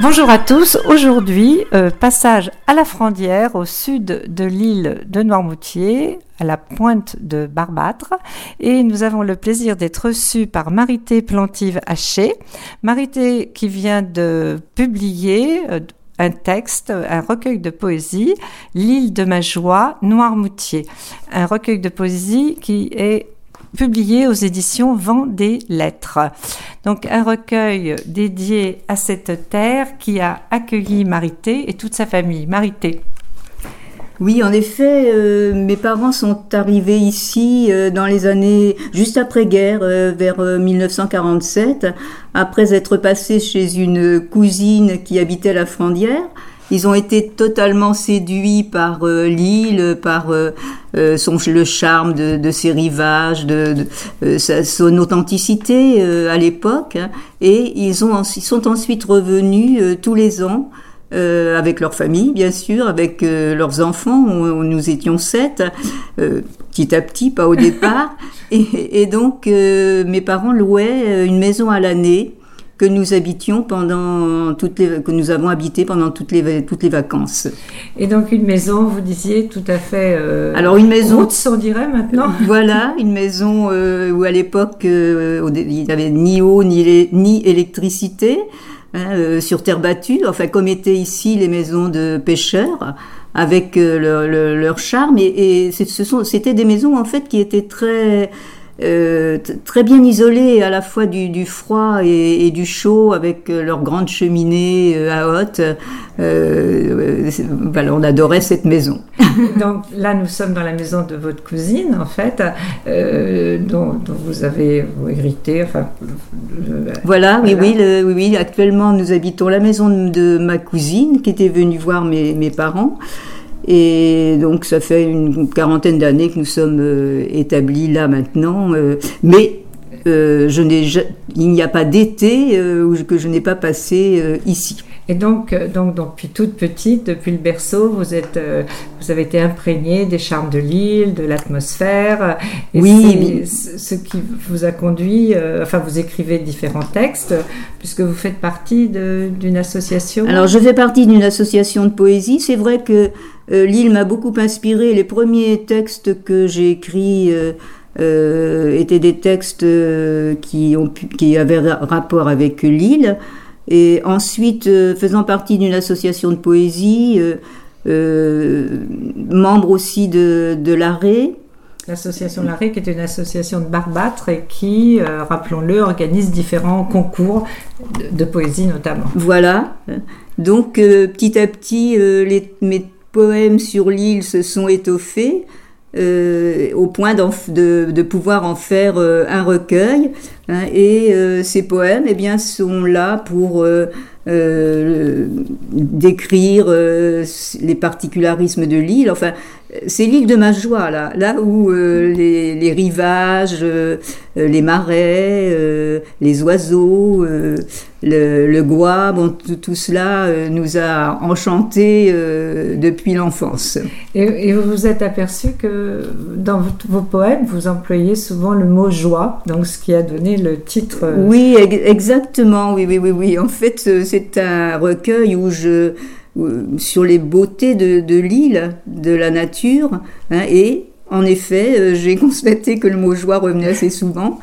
Bonjour à tous. Aujourd'hui, euh, passage à la Frondière, au sud de l'île de Noirmoutier, à la pointe de Barbâtre. Et nous avons le plaisir d'être reçus par Marité Plantive Haché. Marité qui vient de publier euh, un texte, un recueil de poésie, L'île de ma joie, Noirmoutier. Un recueil de poésie qui est publié aux éditions Vent des Lettres. Donc un recueil dédié à cette terre qui a accueilli Marité et toute sa famille. Marité. Oui, en effet, euh, mes parents sont arrivés ici euh, dans les années juste après-guerre, euh, vers 1947, après être passés chez une cousine qui habitait la Frondière. Ils ont été totalement séduits par l'île, par son, le charme de, de, ses rivages, de, son authenticité à l'époque, hein. et ils, ont, ils sont ensuite revenus tous les ans euh, avec leur famille, bien sûr, avec euh, leurs enfants. nous étions sept, euh, petit à petit, pas au départ. et, et, donc, mes parents louaient une maison à l'année que nous habitions pendant toutes les que nous avons habité pendant toutes les toutes les vacances. Et donc une maison, vous disiez tout à fait. Alors une maison. Route, on dirait maintenant. voilà, une maison où à l'époque il n'y avait ni eau ni, ni électricité. Hein, euh, sur terre battue, enfin comme étaient ici les maisons de pêcheurs, avec euh, leur, charme. Et, et c'était des maisons en fait qui étaient très euh, très bien isolés à la fois du, du froid et, et, du chaud avec euh, leur grande cheminée euh, à hotte. Euh, voilà, on adorait cette maison. Donc là, nous sommes dans la maison de votre cousine, en fait, euh, dont, dont, vous avez hérité. Enfin, voilà, oui, oui, le, oui, oui. Actuellement, nous habitons la maison de ma cousine qui était venue voir mes, mes parents. Et donc ça fait une quarantaine d'années que nous sommes euh, établis là maintenant. Euh, mais euh, je il n'y a pas d'été que je n'ai pas passé ici. Et donc, donc, donc, depuis toute petite, depuis le berceau, vous êtes, vous avez été imprégnée des charmes de l'île, de l'atmosphère. Oui. Ce qui vous a conduit, enfin, vous écrivez différents textes, puisque vous faites partie d'une association. Alors, je fais partie d'une association de poésie. C'est vrai que euh, l'île m'a beaucoup inspiré. Les premiers textes que j'ai écrits euh, euh, étaient des textes qui, ont qui avaient rapport avec l'île. Et ensuite, faisant partie d'une association de poésie, membre aussi de, de l'Arrêt, L'association Larré, qui est une association de barbâtre et qui, rappelons-le, organise différents concours de, poésie notamment. Voilà. Donc, petit à petit, les, mes poèmes sur l'île se sont étoffés euh, au point de, de, pouvoir en faire euh, un recueil. Hein, et euh, ces poèmes eh bien, sont là pour décrire les particularismes de l'île. Enfin, c'est l'île de ma joie, là, là où les, rivages, les marais, les oiseaux, le, le tout, cela euh, nous a enchantés euh, depuis l'enfance. Et, vous vous êtes aperçu que dans vos poèmes, vous employez souvent le mot joie, donc ce qui a donné le titre. Euh, oui, exactement, oui, oui, oui, oui. En fait, c'est un recueil où je sur les beautés de, de l'île, de la nature, hein, et en effet, j'ai constaté que le mot joie revenait assez souvent.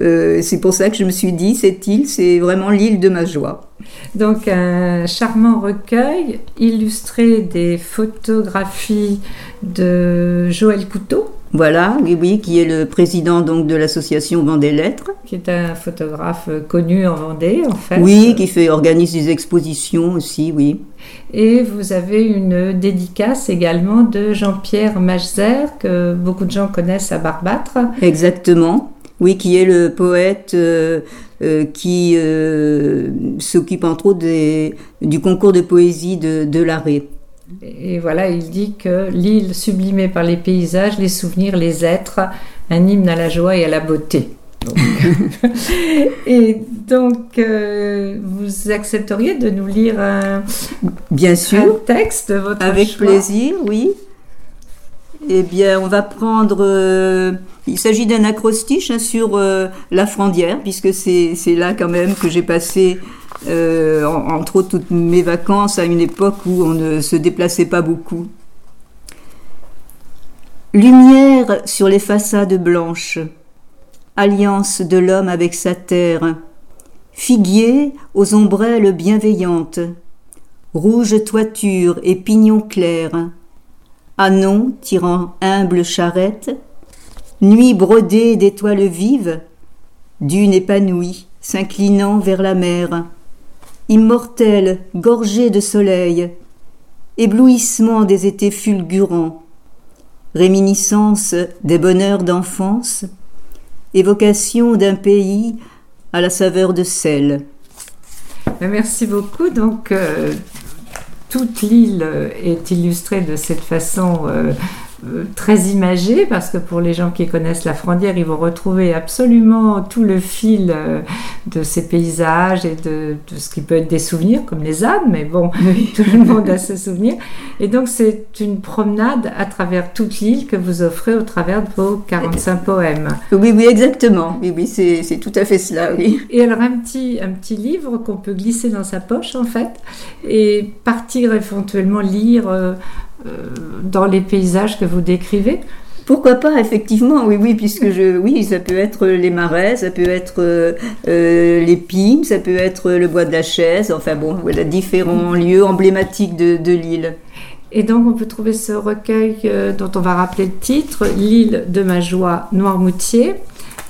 Euh, c'est pour ça que je me suis dit, cette île, c'est vraiment l'île de ma joie. Donc un charmant recueil illustré des photographies de Joël Couteau. Voilà, oui, oui, qui est le président donc de l'association Vendée Lettres. Qui est un photographe connu en Vendée, en fait. Oui, qui fait, organise des expositions aussi, oui. Et vous avez une dédicace également de Jean-Pierre Majzer, que beaucoup de gens connaissent à Barbâtre. Exactement. Oui, qui est le poète euh, euh, qui euh, s'occupe entre autres des, du concours de poésie de, de l'arrêt. Et voilà, il dit que l'île sublimée par les paysages, les souvenirs, les êtres, un hymne à la joie et à la beauté. et donc, vous accepteriez de nous lire un, Bien sûr, un texte, votre avec plaisir, oui. Eh bien, on va prendre. euh, il s'agit d'un acrostiche hein, sur euh, la Frondière, puisque c'est là quand même que j'ai passé, euh, en- entre autres, toutes mes vacances à une époque où on ne se déplaçait pas beaucoup. Lumière sur les façades blanches, alliance de l'homme avec sa terre, figuier aux ombrelles bienveillantes, rouge toiture et pignons clairs, Anon tirant humble charrette, nuit brodée d'étoiles vives, dune épanouie s'inclinant vers la mer, immortelle gorgée de soleil, éblouissement des étés fulgurants, réminiscence des bonheurs d'enfance, évocation d'un pays à la saveur de sel. Merci beaucoup. Donc, euh, toute l'île euh, est illustrée de cette façon euh, très imagée, parce que pour les gens qui connaissent la Frondière, ils vont retrouver absolument tout le fil euh, de ces paysages et de, de ce qui peut être des souvenirs, comme les ânes, mais bon, tout le monde a ses souvenirs. Et donc, c'est une promenade à travers toute l'île que vous offrez au travers de vos 45 poèmes. Oui, oui, exactement. Oui, oui, c'est tout à fait cela, oui. Et alors un petit, un petit livre qu'on peut glisser dans sa poche en fait et partir éventuellement lire euh, dans les paysages que vous décrivez. Pourquoi pas, effectivement, oui, oui, puisque je, oui, ça peut être les marais, ça peut être euh, euh, les pimes, ça peut être le bois de la chaise, enfin bon, voilà, différents lieux emblématiques de, de l'île. Et donc on peut trouver ce recueil euh, dont on va rappeler le titre, L'île de ma joie, Noirmoutier,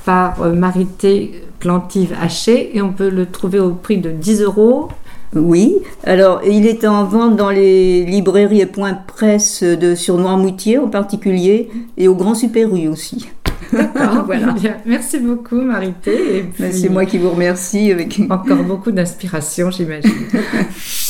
par euh, Marité Plantive Haché, et on peut le trouver au prix de 10 euros. Oui, alors il est en vente dans les librairies et points presse de, sur Noirmoutier en particulier, et au Grand Super U aussi. D'accord, Voilà. Bien. Merci beaucoup Marité. Ben, puis, C'est moi qui vous remercie avec Encore beaucoup d'inspiration, j'imagine.